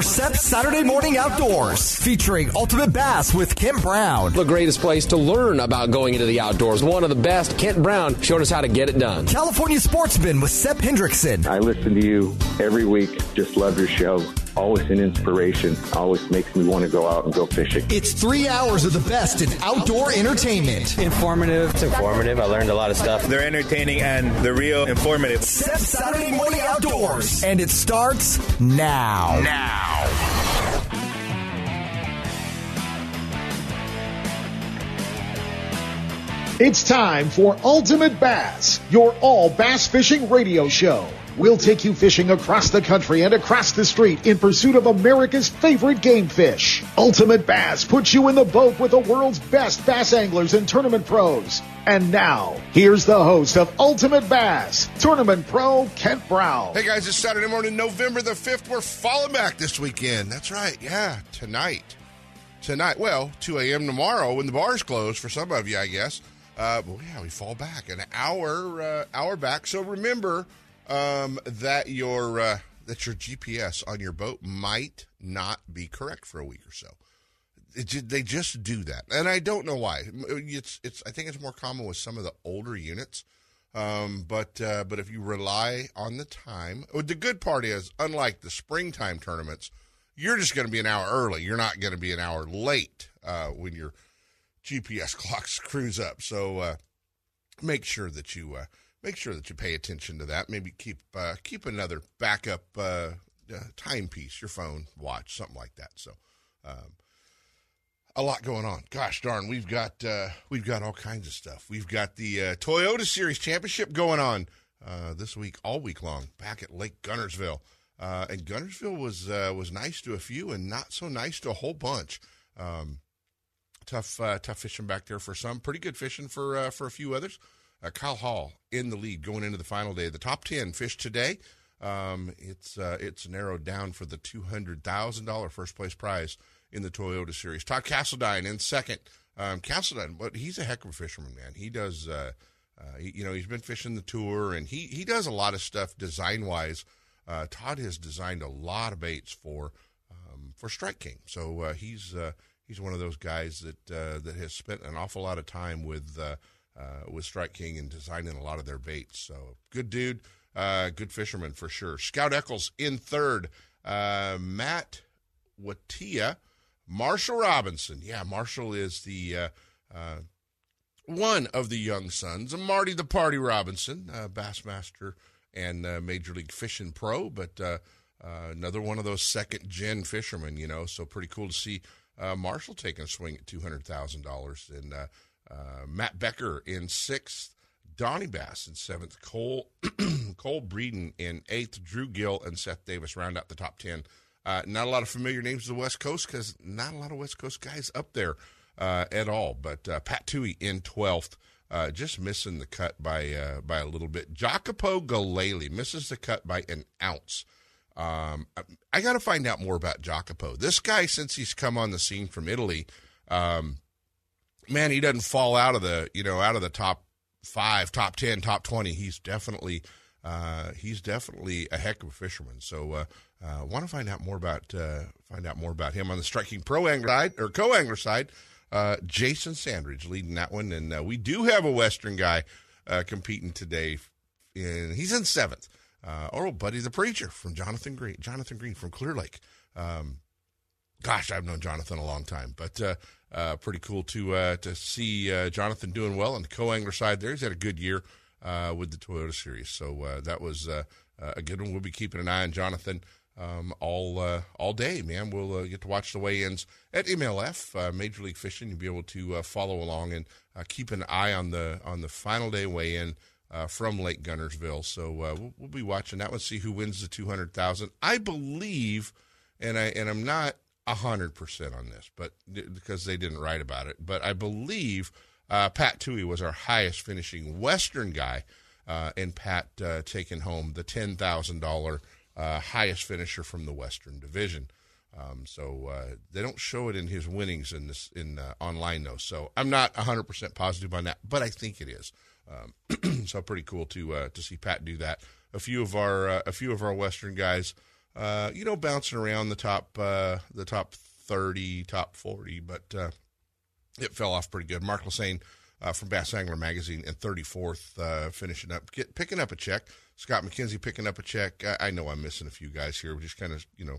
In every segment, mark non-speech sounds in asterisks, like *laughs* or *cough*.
for SEP's Saturday Morning Outdoors, featuring Ultimate Bass with Kent Brown. The greatest place to learn about going into the outdoors. One of the best, Kent Brown, showed us how to get it done. California Sportsman with Sep Hendrickson. I listen to you every week. Just love your show always an inspiration. Always makes me want to go out and go fishing. It's three hours of the best in outdoor entertainment. Informative. It's informative. I learned a lot of stuff. They're entertaining and they're real informative. Sep Saturday Morning Outdoors. And it starts now. Now. It's time for Ultimate Bass, your all bass fishing radio show. We'll take you fishing across the country and across the street in pursuit of America's favorite game fish. Ultimate Bass puts you in the boat with the world's best bass anglers and tournament pros. And now, here's the host of Ultimate Bass, Tournament Pro Kent Brown. Hey guys, it's Saturday morning, November the 5th. We're falling back this weekend. That's right. Yeah, tonight. Tonight. Well, 2 a.m. tomorrow when the bar's close for some of you, I guess. Uh, well, yeah, we fall back an hour, uh, hour back. So remember, um, that your uh, that your GPS on your boat might not be correct for a week or so. It, they just do that, and I don't know why. It's it's I think it's more common with some of the older units. Um, but uh, but if you rely on the time, the good part is, unlike the springtime tournaments, you're just going to be an hour early. You're not going to be an hour late uh, when your GPS *laughs* clock screws up. So uh, make sure that you uh, make sure that you pay attention to that. Maybe keep uh, keep another backup uh, uh, timepiece, your phone, watch, something like that. So, um, a lot going on. Gosh darn, we've got uh, we've got all kinds of stuff. We've got the uh, Toyota Series Championship going on uh, this week, all week long, back at Lake Guntersville. and Guntersville was was nice to a few, and not so nice to a whole bunch. Um, tough tough fishing back there for some. Pretty good fishing for for a few others. Uh, Kyle Hall in the lead going into the final day. The top ten fish today. Um, it's uh, it's narrowed down for the two hundred thousand dollar first place prize in the Toyota Series. Todd Castledine in second. Um, Castledine, but he's a heck of a fisherman, man. He does, uh, uh, he, you know, he's been fishing the tour, and he he does a lot of stuff design wise. Uh, Todd has designed a lot of baits for um, for Strike King, so uh, he's uh, he's one of those guys that that has spent an awful lot of time with uh, with Strike King and designing a lot of their baits. So good dude, uh, good fisherman for sure. Scout Eccles in third. Uh, Matt Watia, Marshall Robinson. Yeah, Marshall is the uh, uh, one of the young sons of Marty the Party Robinson, uh, Bassmaster and Major League Fishing Pro, but another one of those second gen fishermen. You know, so pretty cool to see. Marshall taking a swing at two hundred thousand dollars, and uh, Matt Becker in sixth. Donnie Bass in seventh. Cole *clears throat* Cole Breeden in eighth. Drew Gill and Seth Davis round out the top ten. Uh, not a lot of familiar names of the West Coast because not a lot of West Coast guys up there uh, at all. But uh, Pat Tui in twelfth. Uh, just missing the cut by uh, by a little bit. Jacopo Gallelli misses the cut by an ounce. Um, I, I got to find out more about Jacopo. This guy, since he's come on the scene from Italy, um, man, he doesn't fall out of the you know out of the top five, top ten, top twenty. He's definitely uh, he's definitely a heck of a fisherman. So uh, uh, want to find out more about uh, find out more about him on the striking pro angler side or co angler side. Uh, Jason Sandridge leading that one, and uh, we do have a Western guy competing today. In, he's in seventh. our old buddy, the preacher from Jonathan Green, Jonathan Green from Clear Lake. Um, gosh, I've known Jonathan a long time, but uh, uh, pretty cool to uh, to see uh, Jonathan doing well on the co-angler side. There, he's had a good year uh, with the Toyota Series, so uh, that was a good one. We'll be keeping an eye on Jonathan um, all all day, man. We'll get to watch the weigh-ins at MLF Major League Fishing. You'll be able to follow along and keep an eye on the on the final day weigh-in. from Lake Guntersville, so we'll, we'll, be watching that one. See who wins the two hundred thousand. I believe, and I and I'm not hundred percent on this, but because they didn't write about it. But I believe uh, Pat Tui was our highest finishing Western guy, uh, and Pat uh, taking home the ten thousand dollar uh, highest finisher from the Western Division. Um, so uh, they don't show it in his winnings in this in uh, online though. So I'm not hundred percent positive on that, but I think it is. Um, *clears throat* so pretty cool to to see Pat do that. A few of our a few of our Western guys uh, you know, bouncing around the top uh, the top thirty, top forty, but uh, it fell off pretty good. Mark Lassagne uh, from Bass Angler Magazine and 34th, uh, finishing up, get, picking up a check. Scott McKenzie picking up a check. I, I know I'm missing a few guys here. We're just kind of, you know,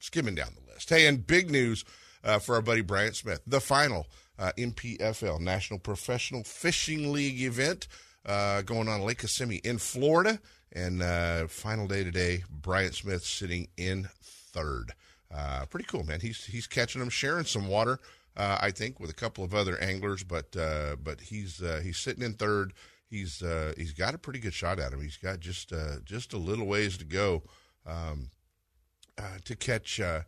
skimming down the list. Hey, and big news uh, for our buddy Bryant Smith. The final NPFL, National Professional Fishing League event uh, going on Lake Kissimmee in Florida. And uh, final day today, Bryant Smith sitting in third. Uh, pretty cool, man. He's he's catching them, sharing some water. Uh, I think with a couple of other anglers, but uh, but he's uh, he's sitting in third. He's uh, he's got a pretty good shot at him. He's got just just a little ways to go um, to catch. Uh,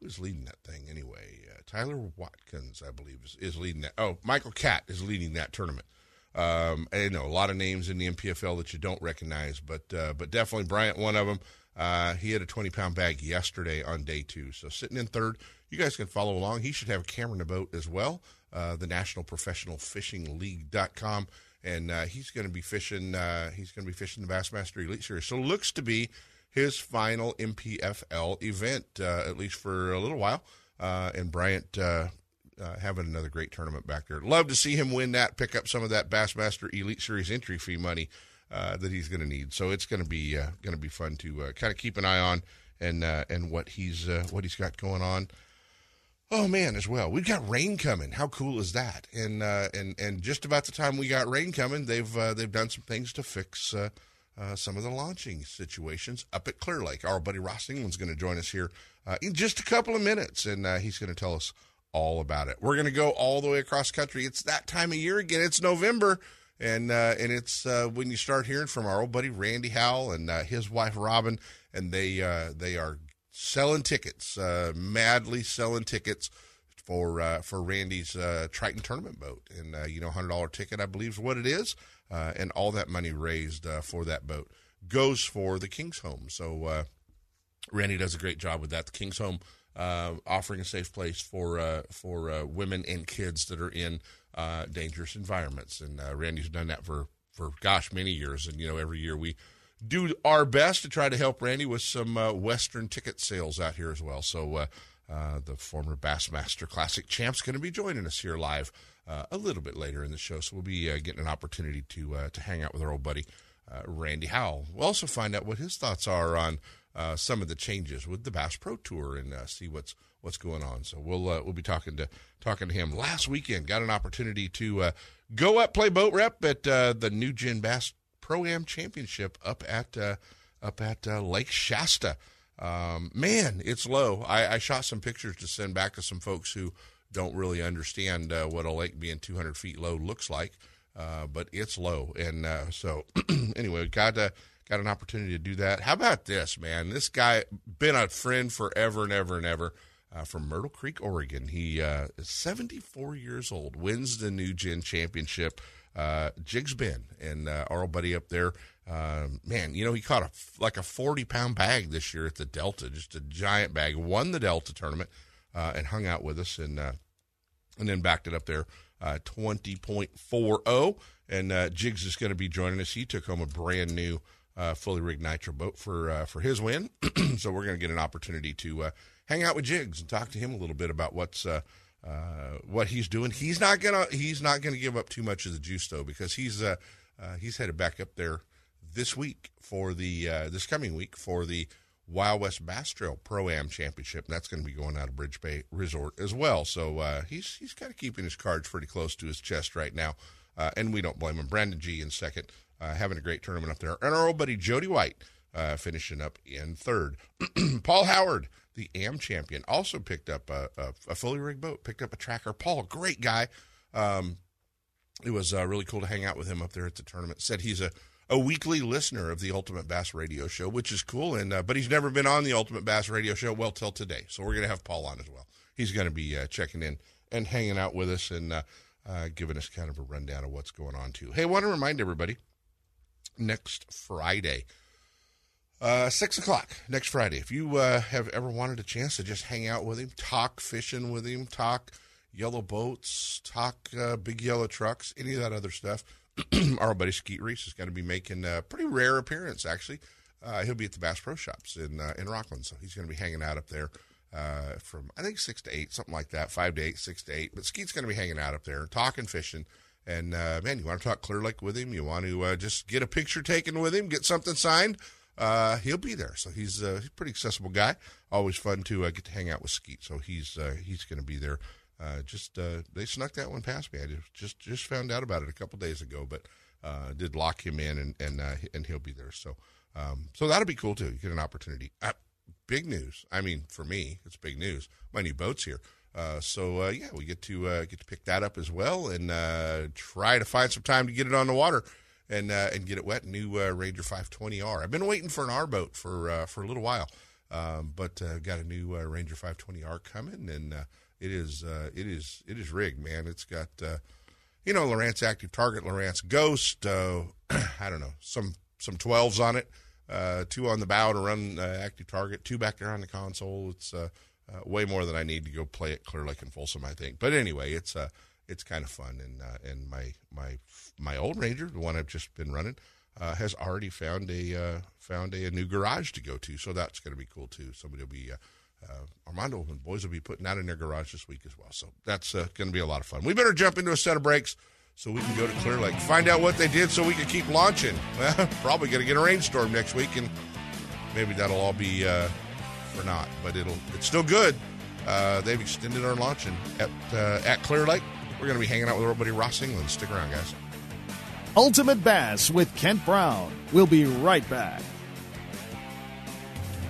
who's leading that thing anyway? Tyler Watkins, I believe, is, is leading that. Oh, Michael Catt is leading that tournament. Um, I know a lot of names in the NPFL that you don't recognize, but uh, but definitely Bryant, one of them. Uh, he had a 20 pound bag yesterday on day two. So sitting in third, you guys can follow along. He should have a camera in the boat as well. Uh, the National Professional Fishing League.com. And uh, he's going to be fishing. Uh, he's going to be fishing the Bassmaster Elite Series. So looks to be his final NPFL event, uh, at least for a little while. Uh, and Bryant uh, having another great tournament back there. Love to see him win that, pick up some of that Bassmaster Elite Series entry fee money uh, that he's going to need. So it's going to be uh, going to be fun to uh, kind of keep an eye on and uh, and what he's uh, what he's got going on. Oh man, as well. We've got rain coming. How cool is that? And and and just about the time we got rain coming, they've they've done some things to fix uh, some of the launching situations up at Clear Lake. Our buddy Ross England's going to join us here uh, in just a couple of minutes, and uh, he's going to tell us all about it. We're going to go all the way across country. It's that time of year again. It's November, and uh, and it's uh, when you start hearing from our old buddy Randy Howell and uh, his wife Robin, and they uh, they are selling tickets, uh, madly selling tickets for uh, for Randy's Triton tournament boat, and you know, hundred dollar ticket, I believe, is what it is, and all that money raised for that boat goes for the King's Home. So Randy does a great job with that. The King's Home uh, offering a safe place for uh, for uh, women and kids that are in uh, dangerous environments, and uh, Randy's done that for for gosh many years, and you know, every year we do our best to try to help Randy with some uh, Western ticket sales out here as well. So the former Bassmaster Classic champ's going to be joining us here live a little bit later in the show. So we'll be getting an opportunity to to hang out with our old buddy Randy Howell. We'll also find out what his thoughts are on uh, some of the changes with the Bass Pro Tour and uh, see what's what's going on. So we'll uh, we'll be talking to talking to him. Last weekend, got an opportunity to uh, go up play boat rep at uh, the New Gen Bass Pro Am Championship up at uh, up at Lake Shasta. Um, man, it's low. I, I shot some pictures to send back to some folks who don't really understand what a lake being 200 feet low looks like, but it's low. And so, *clears throat* anyway, got uh, got an opportunity to do that. How about this, man? This guy been a friend forever and ever and ever. Uh, from Myrtle Creek, Oregon. He uh, is 74 years old, wins the New Gen Championship. Uh, Jigs Ben and uh, our old buddy up there, uh, man, you know, he caught a like a 40 pound bag this year at the Delta, just a giant bag. Won the Delta tournament uh, and hung out with us, and uh, and then backed it up there, uh, 20.40. And Jigs is going to be joining us. He took home a brand new uh, fully rigged nitro boat for uh, for his win. *clears throat* so we're going to get an opportunity to uh, hang out with Jigs and talk to him a little bit about what's uh, uh, what he's doing. He's not gonna he's not gonna give up too much of the juice though because he's uh, he's headed back up there this week for the this coming week for the Wild West Bass Trail Pro Am Championship. And that's going to be going out of Bridge Bay Resort as well. So he's he's kind of keeping his cards pretty close to his chest right now, and we don't blame him. Brandon G in second, uh, having a great tournament up there, and our old buddy Jody White uh, finishing up in third. *clears throat* Paul Howard, the AM champion, also picked up a, a, a fully rigged boat, picked up a tracker. Paul, great guy. Um, it was uh, really cool to hang out with him up there at the tournament. Said he's a, a weekly listener of the Ultimate Bass Radio Show, which is cool. And uh, but he's never been on the Ultimate Bass Radio Show well till today. So we're gonna have Paul on as well. He's gonna be uh, checking in and hanging out with us and uh, giving us kind of a rundown of what's going on too. Hey, I want to remind everybody next Friday. Uh, six o'clock next Friday. If you uh, have ever wanted a chance to just hang out with him, talk fishing with him, talk yellow boats, talk uh, big yellow trucks, any of that other stuff, *clears throat* our buddy Skeet Reese is going to be making a pretty rare appearance, actually, uh, he'll be at the Bass Pro Shops in uh, in Rockland. So he's going to be hanging out up there uh, from I think six to eight, something like that, five to eight, six to eight. But Skeet's going to be hanging out up there, talking fishing. And uh, man, you want to talk Clear Lake with him? You want to uh, just get a picture taken with him, get something signed? Uh, he'll be there. So he's uh, he's a pretty accessible guy. Always fun to uh, get to hang out with Skeet. So he's uh, he's going to be there. Uh, just uh, they snuck that one past me. I just just, found out about it a couple days ago, but uh, did lock him in, and and uh, and he'll be there. So um, so that'll be cool too. You get an opportunity. Uh, big news. I mean, for me, it's big news. My new boat's here. Uh, so uh, yeah, we get to uh, get to pick that up as well, and uh, try to find some time to get it on the water and uh, and get it wet. New Ranger 520R. I've been waiting for an R boat for for a little while, um, but got a new Ranger 520R coming, and it is it is it is rigged, man. It's got you know Lowrance Active Target, Lowrance Ghost. *clears throat* I don't know some some 12s on it, two on the bow to run Active Target, two back there on the console. It's uh, way more than I need to go play at Clear Lake and Folsom, I think. But anyway, it's uh, it's kind of fun, and uh, and my my my old Ranger, the one I've just been running, uh, has already found a uh, found a, a new garage to go to, so that's going to be cool too. Somebody will be. Uh, uh, Armando and boys will be putting out in their garage this week as well. So that's going to be a lot of fun. We better jump into a set of breaks so we can go to Clear Lake, find out what they did so we can keep launching. *laughs* Probably going to get a rainstorm next week, and maybe that'll all be uh, not, but it'll it's still good. Uh, they've extended our launching at uh, at Clear Lake. We're going to be hanging out with our buddy Ross England. Stick around, guys. Ultimate Bass with Kent Brown. We'll be right back.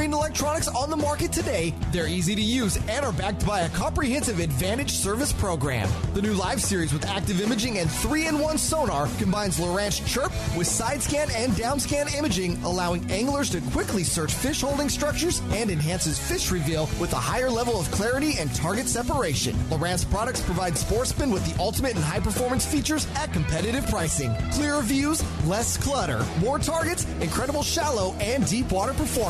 marine electronics on the market today. They're easy to use and are backed by a comprehensive advantage service program. The new Live series with active imaging and 3 in 1 sonar combines Lowrance Chirp with side scan and down scan imaging, allowing anglers to quickly search fish holding structures and enhances fish reveal with a higher level of clarity and target separation. Lowrance products provide sportsmen with the ultimate and high performance features at competitive pricing. Clearer views, less clutter, more targets, incredible shallow and deep water performance.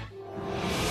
you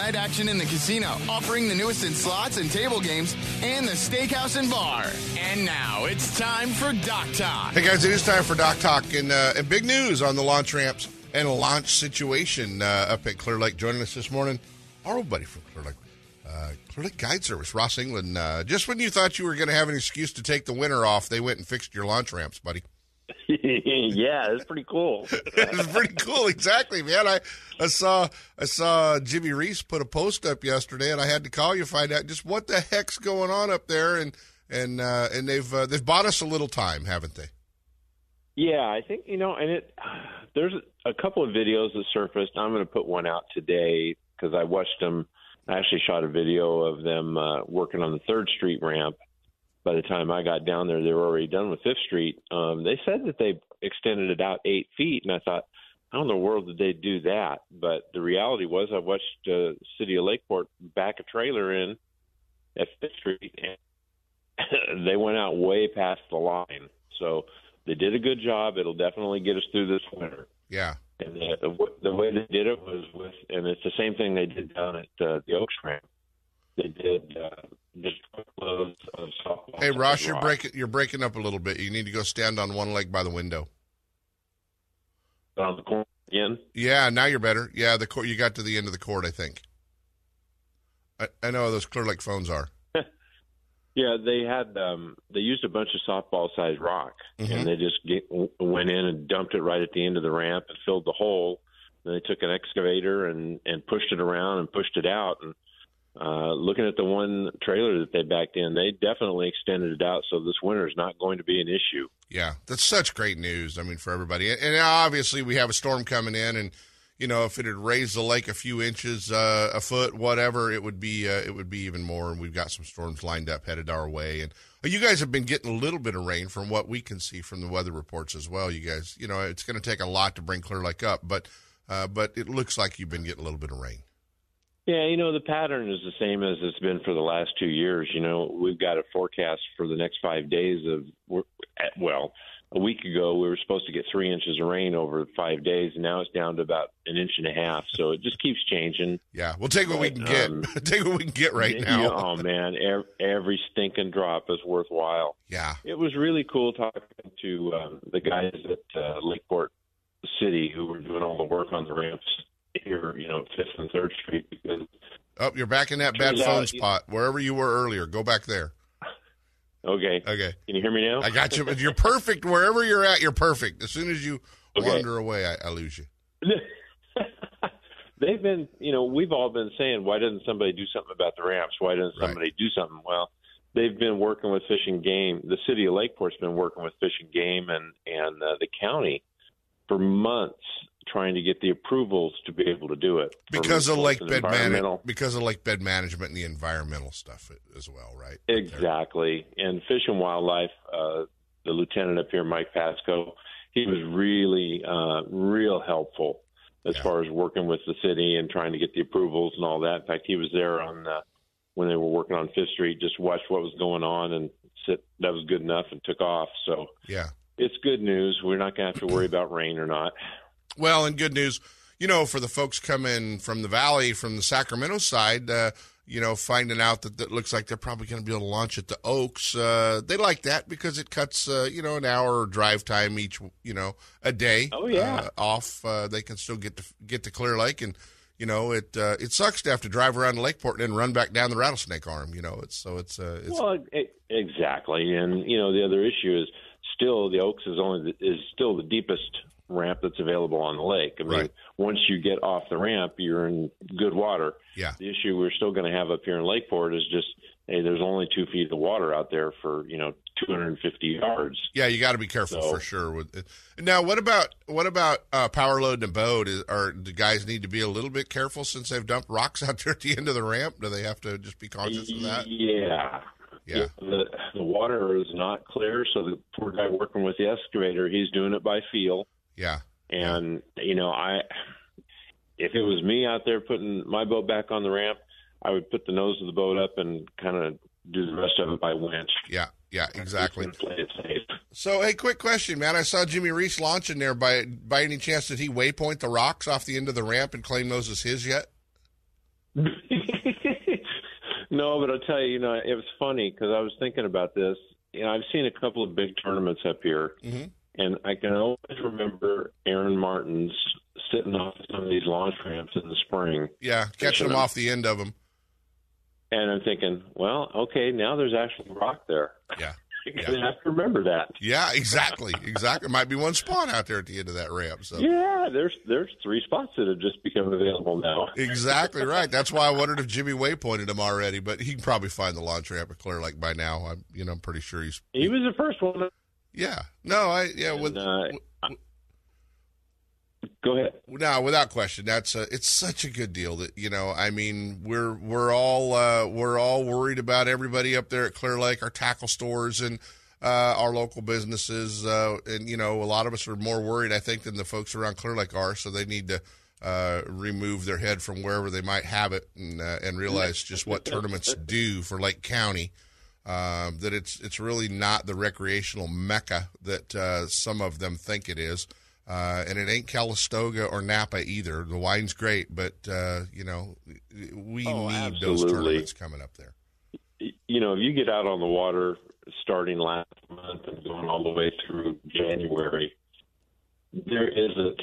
night action in the casino, offering the newest in slots and table games and the steakhouse and bar. And now it's time for Dock Talk. Hey guys, it is time for Dock Talk and, uh, and big news on the launch ramps and launch situation uh, up at Clear Lake. Joining us this morning, our old buddy from Clear Lake, uh, Clear Lake Guide Service, Ross England. Uh, just when you thought you were going to have an excuse to take the winter off, they went and fixed your launch ramps, buddy. *laughs* yeah, it's pretty cool. *laughs* it's pretty cool, exactly, man. I, I saw I saw Jimmy Reese put a post up yesterday, and I had to call you find out just what the heck's going on up there, and and uh, and they've uh, they've bought us a little time, haven't they? Yeah, I think you know, and it there's a couple of videos that surfaced. I'm going to put one out today because I watched them. I actually shot a video of them uh, working on the Third Street ramp by the time I got down there, they were already done with Fifth Street. Um, they said that they extended it out eight feet, and I thought, how in the world did they do that? But the reality was, I watched uh, City of Lakeport back a trailer in at Fifth Street, and *laughs* they went out way past the line. So they did a good job. It'll definitely get us through this winter. Yeah. And the, the, the way they did it was with, and it's the same thing they did down at uh, the Oaks Ramp. They did uh, just of softball. Hey, Ross, you're breaking you're breaking up a little bit. You need to go stand on one leg by the window. On the corner again. Yeah, now you're better. Yeah, the court. You got to the end of the court, I think. I, I know how those Clear Lake phones are. *laughs* yeah, they had um, they used a bunch of softball sized rock, Mhm. and they just get, went in and dumped it right at the end of the ramp and filled the hole. Then they took an excavator and and pushed it around and pushed it out. And uh, looking at the one trailer that they backed in, they definitely extended it out, so this winter is not going to be an issue. Yeah, that's such great news. I mean, for everybody, and obviously we have a storm coming in, and you know, if it had raised the lake a few inches, uh, a foot, whatever, it would be uh, it would be even more. And we've got some storms lined up headed our way, and uh, you guys have been getting a little bit of rain from what we can see from the weather reports as well. You guys, you know, it's going to take a lot to bring Clear Lake up, but uh, but it looks like you've been getting a little bit of rain. Yeah, you know, the pattern is the same as it's been for the last two years. You know, we've got a forecast for the next five days of, well, a week ago we were supposed to get three inches of rain over five days, and now it's down to about an inch and a half. So it just keeps changing. Yeah, we'll take what we can get. Um, *laughs* take what we can get right you now. know, oh man, every, every stinking drop is worthwhile. Yeah. It was really cool talking to um, the guys at uh, Lakeport City who were doing all the work on the ramps here, you know, Fifth and Third Street because Oh, you're back in that bad phone out- spot wherever you were earlier. Go back there. Okay. Okay. Can you hear me now? I got you. You're perfect wherever you're at. You're perfect. As soon as you Okay. wander away, I, I lose you. *laughs* They've been, you know, we've all been saying, why doesn't somebody do something about the ramps? Why doesn't somebody do something? Well, they've been working with Fish and Game. The city of Lakeport's been working with Fish and Game and and uh, the county for months trying to get the approvals to be able to do it because of lake bed management. Because of lake bed management and the environmental stuff as well, right? Exactly. And Fish and Wildlife, uh, the lieutenant up here, Mike Pasco, he was really, uh, real helpful as far as working with the city and trying to get the approvals and all that. In fact, he was there on uh, when they were working on Fifth Street, just watched what was going on and said that was good enough and took off. So Yeah. it's good news. We're not going to have to worry about rain or not. Well, and good news, you know, for the folks coming from the valley, from the Sacramento side, uh, you know, finding out that it looks like they're probably going to be able to launch at the Oaks. Uh, they like that because it cuts, uh, you know, an hour drive time each, you know, a day. Oh, yeah. uh, off. Uh, they can still get to get to Clear Lake, and you know, it uh, it sucks to have to drive around to Lakeport and then run back down the Rattlesnake Arm. You know, it's so it's uh, it's Well, e- exactly, and you know the other issue is still the Oaks is only the, is still the deepest ramp that's available on the lake. I mean, Right. once you get off the ramp, you're in good water. Yeah. The issue we're still going to have up here in Lakeport is just, hey, there's only two feet of water out there for you know 250 yards. Yeah, you got to be careful So- for sure. With it. now, what about what about uh, power loading a boat? Is, are the guys need to be a little bit careful since they've dumped rocks *laughs* out there at the end of the ramp? Do they have to just be conscious of that? Yeah. Yeah. The the water is not clear, so the poor guy working with the excavator, he's doing it by feel. Yeah. And you know, I if it was me out there putting my boat back on the ramp, I would put the nose of the boat up and kind of do the rest of it by winch. Yeah, yeah, exactly. Play it safe. So, hey, quick question, man. I saw Jimmy Reese launching there. By by any chance, did he waypoint the rocks off the end of the ramp and claim those as his yet? *laughs* No, but I'll tell you, you know, it was funny because I was thinking about this. You know, I've seen a couple of big tournaments up here, Mm-hmm. And I can always remember Aaron Martens sitting off some of these launch ramps in the spring. Yeah, catching them off the end of them. And I'm thinking, well, okay, now there's actually rock there. Yeah. *laughs* You're gonna have to remember that. Yeah, exactly, exactly. There might be one spawn out there at the end of that ramp. So Yeah, there's there's three spots that have just become available now. *laughs* exactly right. That's why I wondered if Jimmy waypointed him already, but he can probably find the launch ramp at Clear Lake by now. I'm, you know, I'm pretty sure he's. He was the first one. Yeah. No, I yeah. With And, uh, go ahead. No, without question, that's a, it's such a good deal that you know. I mean, we're we're all uh, we're all worried about everybody up there at Clear Lake, our tackle stores and uh, our local businesses, uh, and you know, a lot of us are more worried, I think, than the folks around Clear Lake are. So they need to uh, remove their head from wherever they might have it and uh, and realize just what tournaments do for Lake County. Um, that it's it's really not the recreational mecca that uh, some of them think it is. Uh, and it ain't Calistoga or Napa either. The wine's great, but uh, you know we Oh, need those tournaments coming up there. you know, if you get out on the water starting last month and going all the way through January, there isn't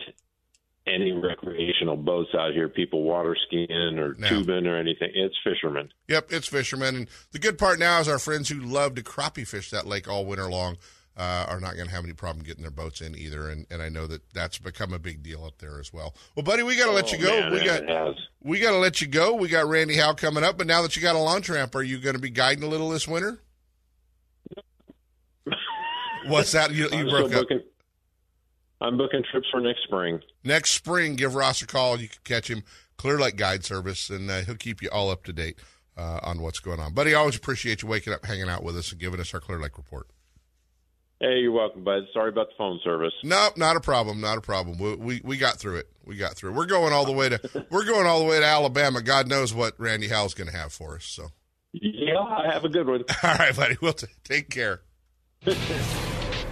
any recreational boats out here, people water skiing or No. tubing or anything. It's fishermen. Yep, it's fishermen, and the good part now is our friends who love to crappie fish that lake all winter long uh, are not going to have any problem getting their boats in either. And, and I know that that's become a big deal up there as well. Well, buddy, we got to let Oh, you go. man, we got we got to let you go. We got Randy Howell coming up, but now that you got a launch ramp, are you going to be guiding a little this winter? *laughs* What's that? You, you broke up. booking- I'm booking trips for next spring. Next spring, give Ross a call. You can catch him Clear Lake Guide Service, and uh, he'll keep you all up to date uh, on what's going on. Buddy, always appreciate you waking up, hanging out with us, and giving us our Clear Lake report. Hey, you're welcome, bud. Sorry about the phone service. Nope, not a problem. Not a problem. We, we we got through it. We got through it. We're going all the way to *laughs* we're going all the way to Alabama. God knows what Randy Howell's going to have for us. So, Yeah, have a good one. *laughs* all right, buddy. We'll t- take care. *laughs*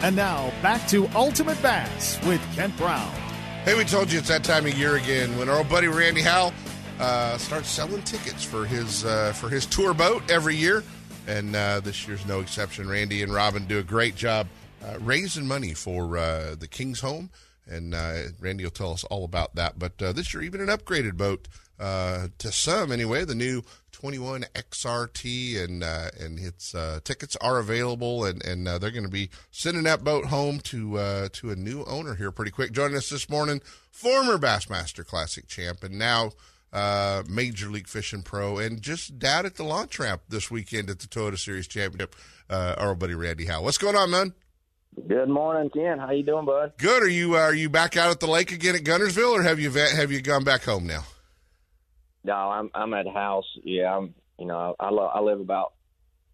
And now back to Ultimate Bass with Kent Brown. Hey, we told you it's that time of year again when our old buddy Randy Howell uh, starts selling tickets for his uh, for his tour boat every year, and uh, this year's no exception. Randy and Robin do a great job uh, raising money for uh, the King's Home, and uh, Randy will tell us all about that. But this year, even an upgraded boat to some anyway. The new 21 XRT and uh, and its uh, tickets are available, and and uh, they're going to be sending that boat home to uh, to a new owner here pretty quick. Joining us this morning, former Bassmaster Classic champ, and now uh, Major League Fishing Pro, and just down at the launch ramp this weekend at the Toyota Series Championship. Uh, our buddy Randy Howell. What's going on, man? Good morning, Ken. How you doing, bud? Good. Are you uh, are you back out at the lake again at Guntersville, or have you have you gone back home now? No, I'm I'm at house. Yeah, I'm. You know, I lo- I live about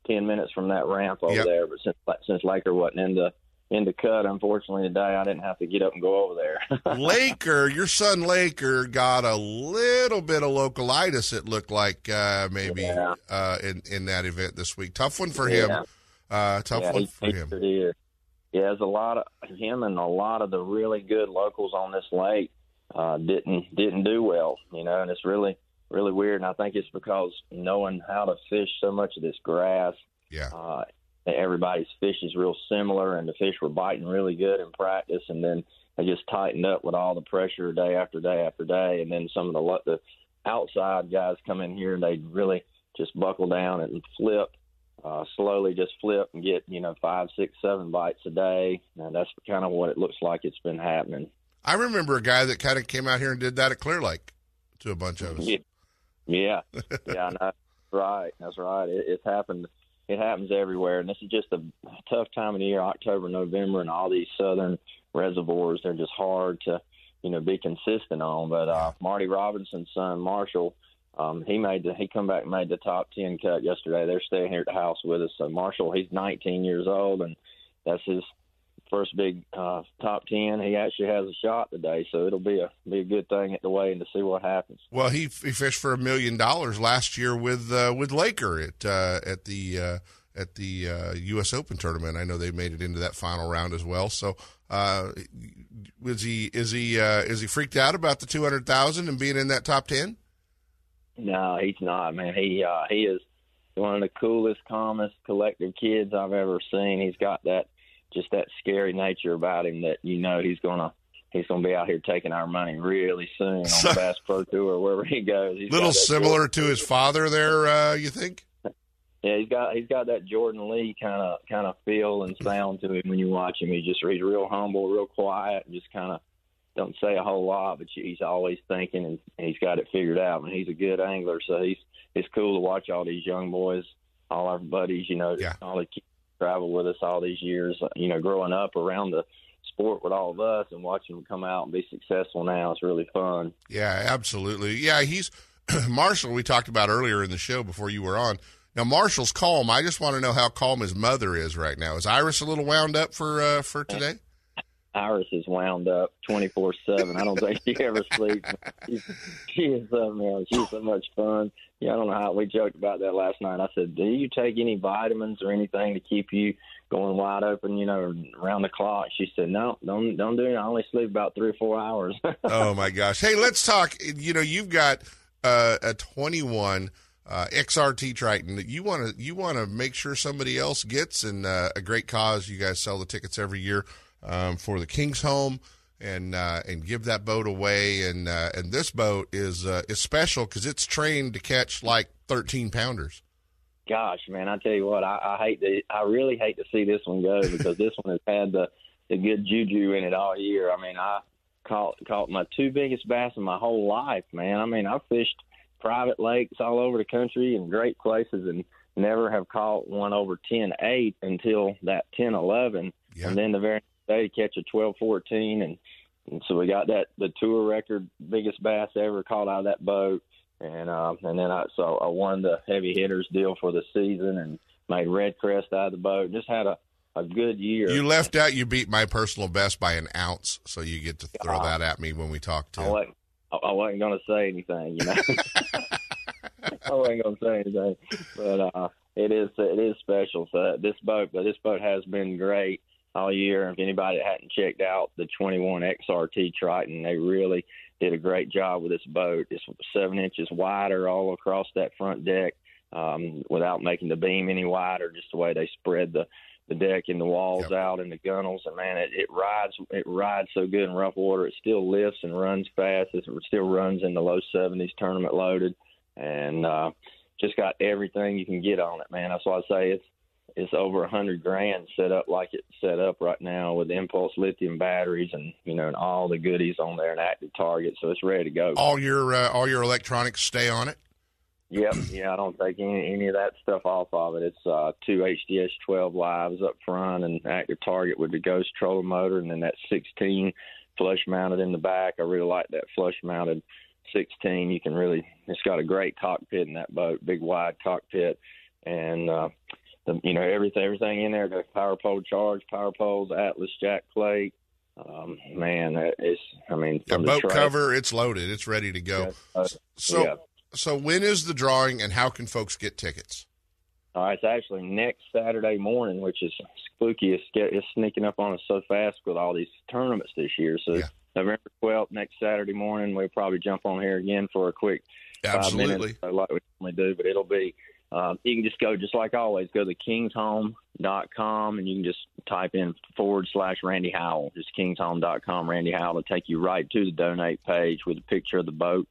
ten minutes from that ramp over yep. there, but since since Laker wasn't in the in the cut, unfortunately today I didn't have to get up and go over there. *laughs* Laker, your son Laker got a little bit of localitis. It looked like uh, maybe yeah. uh, in in that event this week. Tough one for him. Uh, tough yeah, one he, for he him. Yeah, there's a lot of him and a lot of the really good locals on this lake uh, didn't didn't do well. You know, and it's really really weird. And I think it's because knowing how to fish so much of this grass. Yeah. Uh, everybody's fish is real similar, and the fish were biting really good in practice, and then they just tightened up with all the pressure day after day after day, and then some of the the outside guys come in here and they really just buckle down and flip. Uh, slowly just flip and get you know five six seven bites a day and that's kind of what it looks like it's been happening i remember a guy that kind of came out here and did that at clear lake to a bunch of us yeah yeah, *laughs* yeah, that's right. That's right. It, it's happened. It happens everywhere, and this is just a tough time of the year, October, November, and all these southern reservoirs. They're just hard to, you know, be consistent on. But uh, Marty Robinson's son, Marshall, um, he made the he come back and made the top ten cut yesterday. They're staying here at the house with us. So Marshall, he's 19 years old, and that's his first big uh, top ten. He actually has a shot today, so it'll be a be a good thing at the weigh-in to see what happens. Well, he he fished for a million dollars last year with uh, with Laker at uh, at the uh, at the U.S. Uh, Open tournament. I know they made it into that final round as well. So, uh, is he is he uh, is he freaked out about the two hundred thousand and being in that top ten? No, he's not, man. He he is one of the coolest, calmest, collective kids I've ever seen. He's got that just that scary nature about him that you know he's gonna he's gonna be out here taking our money really soon on so, the Bass Pro Tour or wherever he goes. A little similar to his father there, uh, you think? Yeah, he's got he's got that Jordan Lee kind of kind of feel and sound to him when you watch him. He just he's real humble, real quiet, and just kind of don't say a whole lot, but he's always thinking and he's got it figured out. And he's a good angler, so he's it's cool to watch all these young boys, all our buddies, you know, yeah. all the traveled with us all these years, you know, growing up around the sport with all of us and watching him come out and be successful now is really fun. Yeah, absolutely. Yeah, he's *clears throat* Marshall. We talked about earlier in the show before you were on. Now Marshall's calm. I just want to know how calm his mother is right now. Is Iris a little wound up for uh, for today? Iris is wound up twenty four seven. I don't think she ever sleeps. She's, she is else. She's so much fun. Yeah, I don't know how we joked about that last night. I said, "Do you take any vitamins or anything to keep you going wide open? You know, around the clock?" She said, "No, don't don't do it. I only sleep about three or four hours." *laughs* oh my gosh! Hey, let's talk. You know, you've got uh, a twenty one. Uh, XRT Triton that you want to you want to make sure somebody else gets and uh, a great cause. You guys sell the tickets every year um, for the King's Home and uh, and give that boat away. And uh, and this boat is uh, is special because it's trained to catch like thirteen pounders. Gosh, man, I tell you what, I, I hate to, I really hate to see this one go *laughs* because this one has had the the good juju in it all year. I mean, I caught caught my two biggest bass in my whole life, man. I mean, I fished private lakes all over the country and great places and never have caught one over ten eight until that ten eleven, yeah. and then the very day catch a twelve fourteen, and, and so we got that the tour record biggest bass ever caught out of that boat, and uh, and then I so I won the heavy hitters deal for the season and made REDCREST out of the boat. Just had a a good year. You left out. You beat my personal best by an ounce, so you get to throw that at me when we talk to. I wasn't, I wasn't going to say anything, you know. *laughs* I wasn't going to say anything, but uh, it is it is special. So this boat, but this boat has been great all year. If anybody hadn't checked out the 21 XRT Triton, they really did a great job with this boat. It's seven inches wider all across that front deck um, without making the beam any wider, just the way they spread the the deck and the walls yep. out and the gunnels and man it, it rides it rides so good in rough water it still lifts and runs fast it still runs in the low 70s tournament loaded and uh just got everything you can get on it man that's why i say it's it's over a hundred grand set up like it's set up right now with Impulse lithium batteries and you know and all the goodies on there and active target, so it's ready to go. All your uh, all your electronics stay on it. Yep, *clears throat* yeah, I don't take any any of that stuff off of it. It's uh, two HDS 12 lives up front and active target with the Ghost trolling motor, and then that 16 flush mounted in the back. I really like that flush mounted 16. You can really, it's got a great cockpit in that boat, big wide cockpit, and uh, the, you know everything everything in there. The power pole charge, power poles, Atlas jack plate. Um, man, it's I mean the boat the cover, it's loaded, it's ready to go. Uh, so, yeah. so when is the drawing, and how can folks get tickets? Uh, it's actually next Saturday morning, which is spooky. It's, it's sneaking up on us so fast with all these tournaments this year. So yeah. November 12th, next Saturday morning, we'll probably jump on here again for a quick Absolutely. five minutes, like we normally do. But it'll be um, you can just go, just like always, go to kingshome.com and you can just type in forward slash Randy Howell. Just kingshome.com, Randy Howell, to take you right to the donate page with a picture of the boat.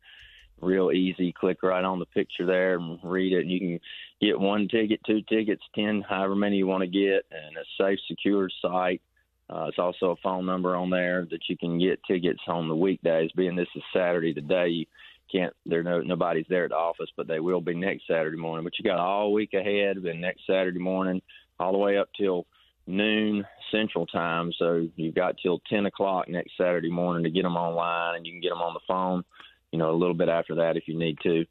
Real easy. Click right on the picture there and read it. And you can get one ticket, two tickets, 10, however many you want to get, and a safe, secure site. Uh, it's also a phone number on there that you can get tickets on the weekdays. Being this is Saturday today, can't. There no nobody's there at the office, but they will be next Saturday morning. But you got all week ahead. Then next Saturday morning, all the way up till noon Central Time. So you've got till ten o'clock next Saturday morning to get them online, and you can get them on the phone. You know, a little bit after that if you need to.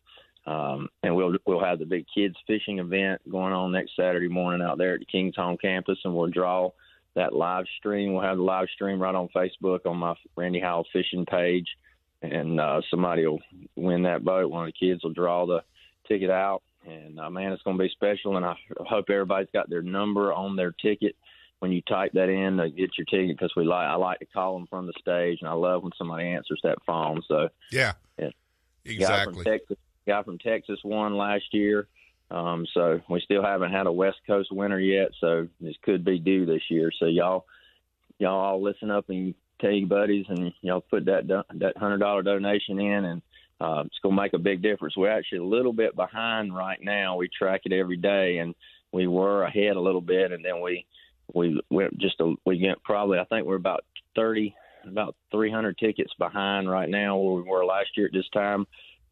Um, and we'll we'll have the big kids fishing event going on next Saturday morning out there at the Kings Home campus, and we'll draw that live stream. We'll have the live stream right on Facebook on my Randy Howell fishing page, and uh, somebody will win that boat. One of the kids will draw the ticket out, and uh, man, it's going to be special. And I hope everybody's got their number on their ticket when you type that in to get your ticket because we like I like to call them from the stage, and I love when somebody answers that phone. So yeah, yeah. exactly. Guy from Texas, guy from Texas won last year. Um, so we still haven't had a West Coast winner yet, so this could be due this year. So y'all, y'all all listen up and tell your buddies, and y'all put that that hundred dollar donation in, and uh, it's gonna make a big difference. We're actually a little bit behind right now. We track it every day, and we were ahead a little bit, and then we we went just a, we get probably I think we're about thirty about 300 tickets behind right now where we were last year at this time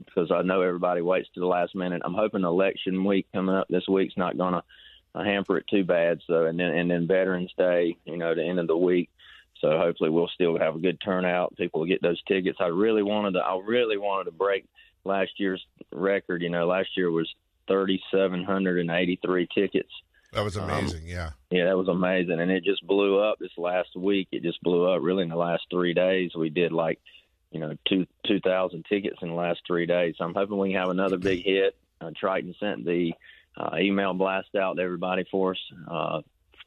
because I know everybody waits to the last minute. I'm hoping election week coming up this week's not going to hamper it too bad. So and then and then Veterans Day, you know, the end of the week. So hopefully we'll still have a good turnout. People will get those tickets. I really wanted to. I really wanted to break last year's record. You know, last year was 3,783 tickets. That was um, amazing. Um, yeah. Yeah, that was amazing, and it just blew up this last week. It just blew up. Really, in the last three days, we did like you know, two two thousand tickets in the last three days. So I'm hoping we can have another big hit. Uh, Triton sent the uh, email blast out to everybody for us uh,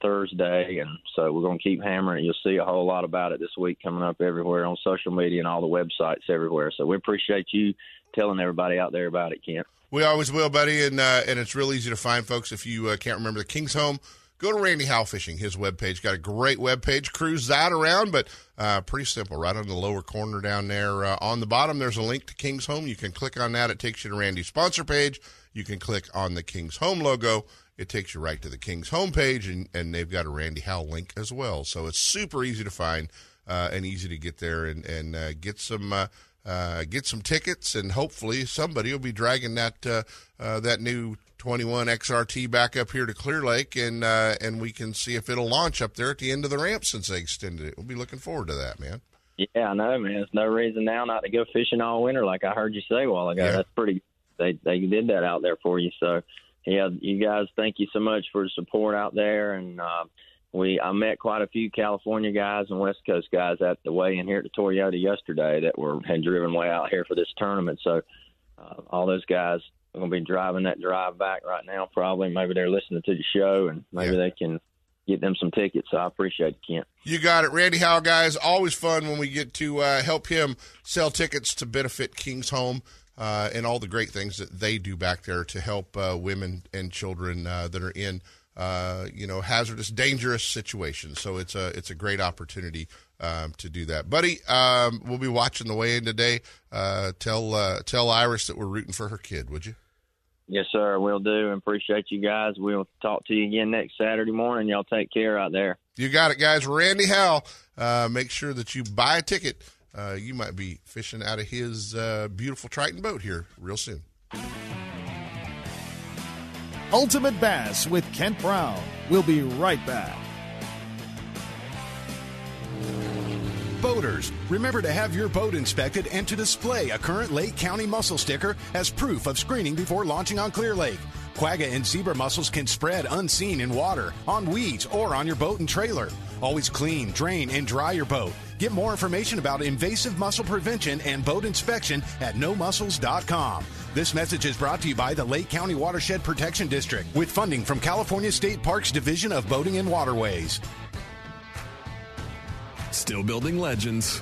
Thursday, and so we're going to keep hammering. You'll see a whole lot about it this week coming up everywhere on social media and all the websites everywhere. So we appreciate you telling everybody out there about it, Kent. We always will, buddy, and uh, and it's real easy to find folks if you uh, can't remember the King's Home go to Randy Howell Fishing, his webpage. Got a great webpage. Cruise that around, but uh, pretty simple. Right on the lower corner down there uh, on the bottom, there's a link to King's Home. You can click on that. It takes you to Randy's sponsor page. You can click on the King's Home logo. It takes you right to the King's Home page, and, and they've got a Randy Howell link as well. So it's super easy to find uh, and easy to get there and, and uh, get some uh, uh, get some tickets, and hopefully somebody will be dragging that uh, uh, that new 21 XRT back up here to Clear Lake, and uh, and we can see if it'll launch up there at the end of the ramp since they extended it. We'll be looking forward to that, man. Yeah, I know, man. There's no reason now not to go fishing all winter, like I heard you say a while ago. Yeah. That's pretty. They they did that out there for you. So, yeah, you guys, thank you so much for the support out there. And uh, we, I met quite a few California guys and West Coast guys at the way in here at the Toyota yesterday that were had driven way out here for this tournament. So, uh, all those guys I'm going to be driving that drive back right now. Probably, maybe they're listening to the show, and maybe yeah. they can get them some tickets. So I appreciate it, Kent. You got it, Randy Howell, guys. Always fun when we get to uh, help him sell tickets to benefit King's Home. Uh, and all the great things that they do back there to help uh, women and children uh, that are in, uh, you know, hazardous, dangerous situations. So it's a it's a great opportunity um, to do that, buddy. Um, we'll be watching the weigh in today. Uh, tell tell Iris that we're rooting for her kid, would you? Yes, sir. We'll do. And appreciate you guys. We'll talk to you again next Saturday morning. Y'all take care out there. You got it, guys. Randy Howell. Uh, make sure that you buy a ticket. Uh, you might be fishing out of his uh, beautiful Triton boat here real soon. Ultimate Bass with Kent Brown. We'll be right back. Boaters, remember to have your boat inspected and to display a current Lake County mussel sticker as proof of screening before launching on Clear Lake. Quagga and zebra mussels can spread unseen in water, on weeds, or on your boat and trailer. Always clean, drain, and dry your boat. Get more information about invasive mussel prevention and boat inspection at nomussels.com. This message is brought to you by the Lake County Watershed Protection District with funding from California State Parks Division of Boating and Waterways. Still building legends,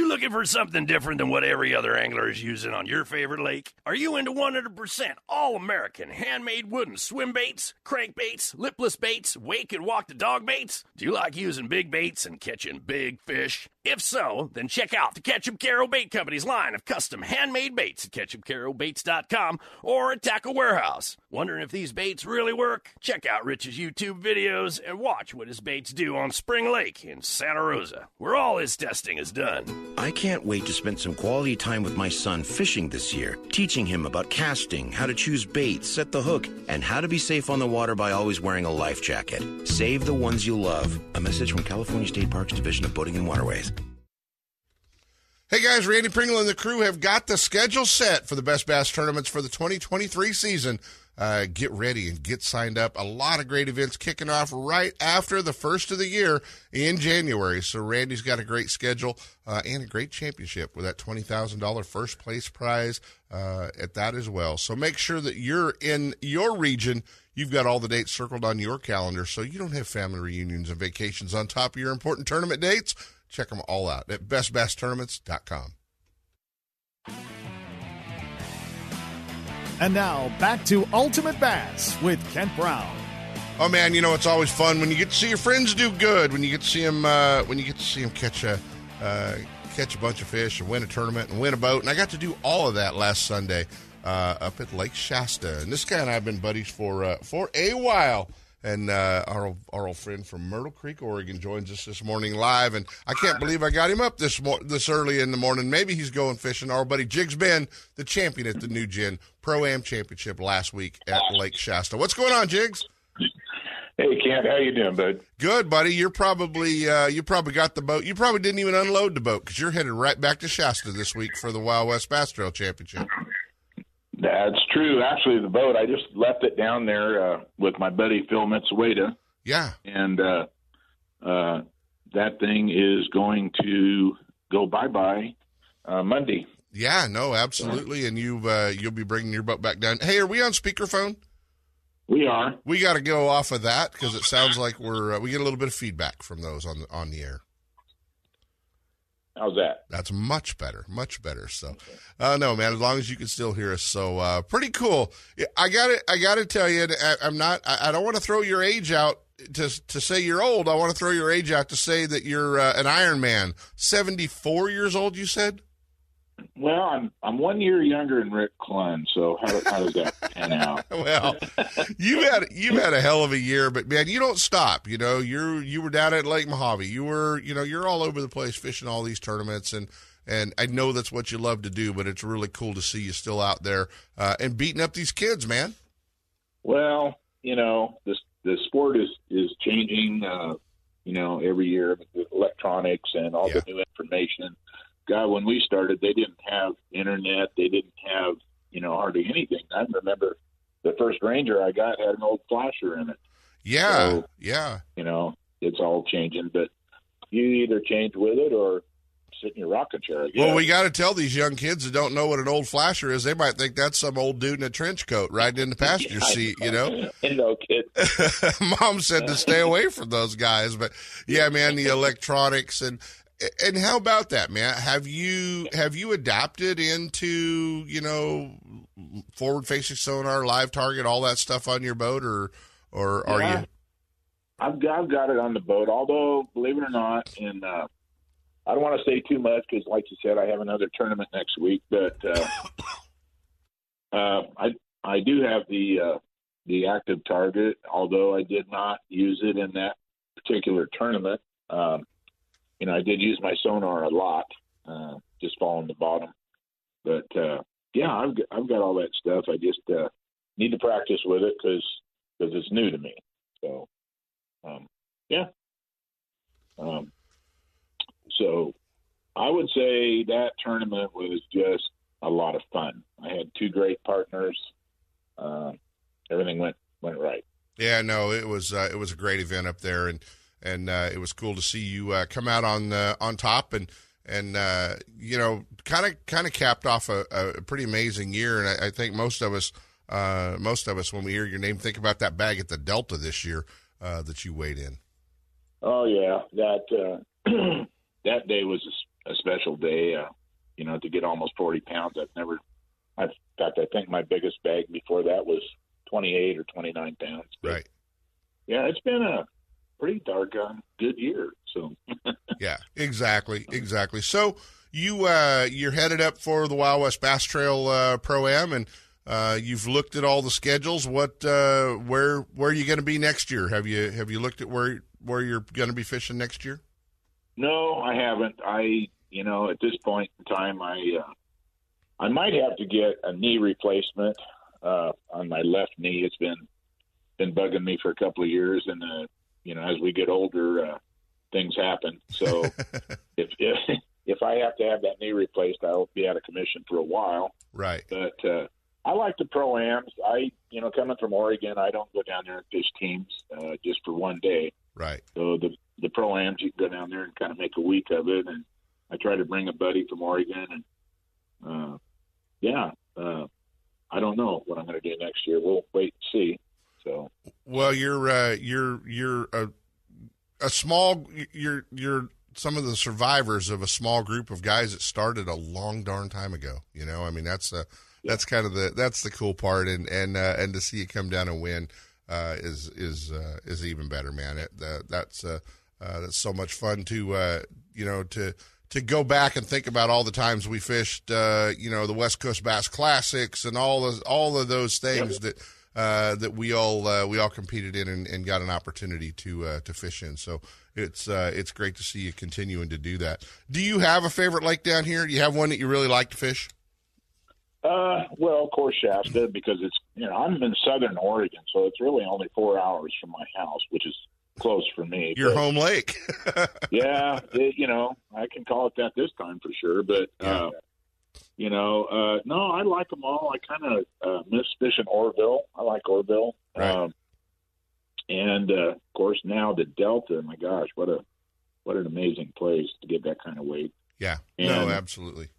Looking for something different than what every other angler is using on your favorite lake? Are you into 100% all American handmade wooden swim baits, crankbaits, lipless baits, wake and walk the dog baits? Do you like using big baits and catching big fish? If so, then check out the Ketchup Caro Bait Company's line of custom handmade baits at ketchupcarobaits.com or at Tackle Warehouse. Wondering if these baits really work? Check out Rich's YouTube videos and watch what his baits do on Spring Lake in Santa Rosa, where all his testing is done. I can't wait to spend some quality time with my son fishing this year, teaching him about casting, how to choose bait, set the hook, and how to be safe on the water by always wearing a life jacket. Save the ones you love. A message from California State Parks Division of Boating and Waterways. Hey guys, Randy Pringle and the crew have got the schedule set for the Best Bass tournaments for the 2023 season. Uh, get ready and get signed up. A lot of great events kicking off right after the first of the year in January. So Randy's got a great schedule uh, and a great championship with that twenty thousand dollar first place prize uh, at that as well. So make sure that you're in your region. You've got all the dates circled on your calendar, so you don't have family reunions and vacations on top of your important tournament dates. Check them all out at bestbasstournaments.com. And now back to Ultimate Bass with Kent Brown. Oh man, you know it's always fun when you get to see your friends do good. When you get to see them, uh, when you get to see them catch a uh, catch a bunch of fish and win a tournament and win a boat. And I got to do all of that last Sunday uh, up at Lake Shasta. And this guy and I have been buddies for uh, for a while. And uh, our our old friend from Myrtle Creek, Oregon, joins us this morning live, and I can't believe I got him up this mo- this early in the morning. Maybe he's going fishing. Our buddy Jigs Ben, the champion at the New Gen Pro Am Championship last week at Lake Shasta. What's going on, Jigs? Hey Kent, how you doing, bud? Good, buddy. You're probably uh, you probably got the boat. You probably didn't even unload the boat because you're headed right back to Shasta this week for the Wild West Bass Trail Championship. That's true. Actually, the boat I just left it down there uh, with my buddy Phil Mitsueda. Yeah, and uh, uh, that thing is going to go bye bye uh, Monday. Yeah, no, absolutely. And you uh, you'll be bringing your boat back down. Hey, are we on speakerphone? We are. We got to go off of that because it sounds like we're uh, we get a little bit of feedback from those on the, on the air. How's that? That's much better, much better. So, uh, no, man, as long as you can still hear us, so uh, pretty cool. I got to, I got to tell you, I, I'm not, I, I don't want to throw your age out to to say you're old. I want to throw your age out to say that you're uh, an Iron Man. Seventy four years old, you said. Well, I'm I'm one year younger than Rick Clunn, so how, how does that pan out? *laughs* well, you had you had a hell of a year, but man, you don't stop. You know, you're you were down at Lake Mojave. You were, you know, you're all over the place fishing all these tournaments, and and I know that's what you love to do. But it's really cool to see you still out there uh, and beating up these kids, man. Well, you know, this the sport is is changing. Uh, you know, every year with electronics and all yeah. the new information. God, when we started, they didn't have internet. They didn't have, you know, hardly anything. I remember the first Ranger I got had an old flasher in it. Yeah, So, yeah. You know, it's all changing, but you either change with it or sit in your rocking chair. Well, we got to tell these young kids that don't know what an old flasher is. They might think that's some old dude in a trench coat riding in the passenger *laughs* Yeah, seat. You know, *laughs* no kid. *laughs* Mom said to stay away from those guys, but yeah, man, the electronics and and how about that, man? Have you have you adapted into you know forward facing sonar, live target, all that stuff on your boat, or or are Yeah. you? I've got, I've got it on the boat. Although, believe it or not, and uh, I don't want to say too much because, like you said, I have another tournament next week. But uh, *coughs* uh, I I do have the uh, the active target. Although I did not use it in that particular tournament, um, you know, I did use my sonar a lot, uh, just following the bottom. But uh, yeah, I've got, I've got all that stuff. I just uh, need to practice with it because because it's new to me. So um, yeah. Um, so I would say that tournament was just a lot of fun. I had two great partners. Uh, everything went went right. Yeah, no, it was uh, it was a great event up there, and and uh, it was cool to see you uh, come out on uh, on top, and and uh, you know, kind of kind of capped off a, a pretty amazing year, and I, I think most of us. Uh, most of us, when we hear your name, think about that bag at the Delta this year uh, that you weighed in. Oh yeah, that uh, *clears throat* that day was a special day. Uh, you know, to get almost forty pounds. I've never. I've, in fact, I think my biggest bag before that was twenty eight or twenty nine pounds. Right. Yeah, it's been a pretty doggone good year. So *laughs* Yeah, exactly, exactly. So you uh, you're headed up for the Wild West Bass Trail uh, Pro Am, and uh, you've looked at all the schedules. What uh, where where are you going to be next year? Have you have you looked at where where you're going to be fishing next year? No, I haven't. I, you know, at this point in time, I, uh, I might have to get a knee replacement uh, on my left knee. It's been been bugging me for a couple of years, and uh, you know, as we get older, uh, things happen. So *laughs* if, if if I have to have that knee replaced, I'll be out of commission for a while. Right. But uh, I like the pro ams. I, you know, coming from Oregon, I don't go down there and fish teams uh, just for one day. Right. So the the pro ams, you can go down there and kind of make a week of it. And I try to bring a buddy from Oregon, and uh, yeah, uh, I don't know what I'm going to do next year. We'll wait and see. So Well, you're uh, you're you're a a small you're you're some of the survivors of a small group of guys that started a long darn time ago. You know, I mean that's uh, that's kind of the that's the cool part, and and uh, and to see you come down and win uh, is is uh, is even better, man. It, that that's uh, uh, that's so much fun to uh, you know to to go back and think about all the times we fished, uh, you know, the West Coast Bass Classics and all all of those things that uh, that we all uh, we all competed in and, and got an opportunity to uh, to fish in. So it's uh, it's great to see you continuing to do that. Do you have a favorite lake down here? Do you have one that you really like to fish? Uh, well, of course Shasta because it's you know I'm in Southern Oregon, so it's really only four hours from my house, which is close for me. Your But, home lake. *laughs* yeah, it, you know I can call it that this time for sure. But uh, you know, uh, no, I like them all. I kind of uh, miss fishing Orville. I like Orville. Um, and uh, of course now the Delta. My gosh, what a what an amazing place to get that kind of weight. Yeah. no, absolutely.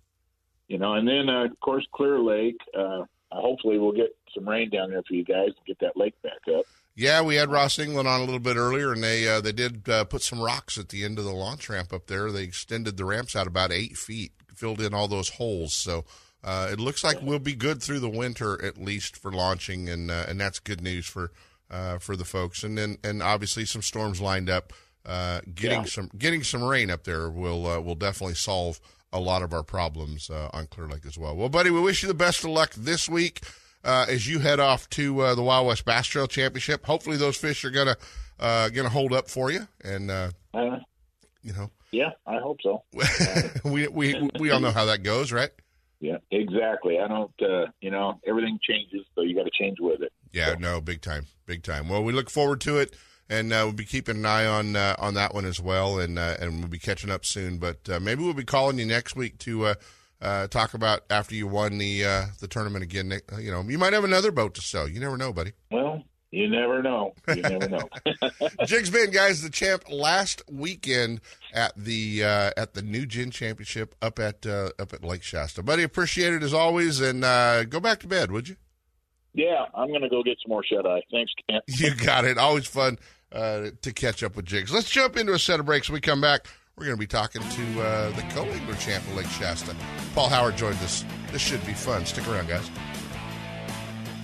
you know, and then uh, of course Clear Lake. Uh, hopefully, we'll get some rain down there for you guys to get that lake back up. Yeah, we had Ross England on a little bit earlier, and they uh, they did uh, put some rocks at the end of the launch ramp up there. They extended the ramps out about eight feet, filled in all those holes. So uh, it looks like we'll be good through the winter at least for launching, and uh, and that's good news for uh, for the folks. And then and obviously some storms lined up. Uh, getting Yeah. some getting some rain up there will uh, will definitely solve a lot of our problems uh, on Clear Lake as well. Well, buddy, we wish you the best of luck this week uh, as you head off to uh, the Wild West Bass Trail Championship. Hopefully, those fish are gonna uh, gonna hold up for you, and uh, Uh, you know, yeah, I hope so. *laughs* we we we all know how that goes, right? Yeah, exactly. I don't. Uh, you know, everything changes, so you got to change with it. Yeah, no, big time, big time. Well, we look forward to it, and uh, we'll be keeping an eye on uh, on that one as well, and uh, and we'll be catching up soon. But uh, maybe we'll be calling you next week to uh, uh, talk about after you won the uh, the tournament again. You know, you might have another boat to sell. You never know, buddy. Well, You never know. You *laughs* never know. *laughs* Jigs Ben guys the champ last weekend at the uh, at the New Gen Championship up at uh, up at Lake Shasta. Buddy, appreciate it as always, and uh, go back to bed, would you? Yeah, I'm going to go get some more shut eye. Thanks, Kent. *laughs* You got it. Always fun uh, to catch up with Jigs. Let's jump into a set of breaks. When we come back, we're going to be talking to uh, the co-angler champ of Lake Shasta. Paul Howard joined us. This should be fun. Stick around, guys.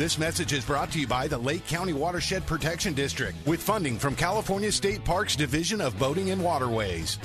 This message is brought to you by the Lake County Watershed Protection District with funding from California State Parks Division of Boating and Waterways.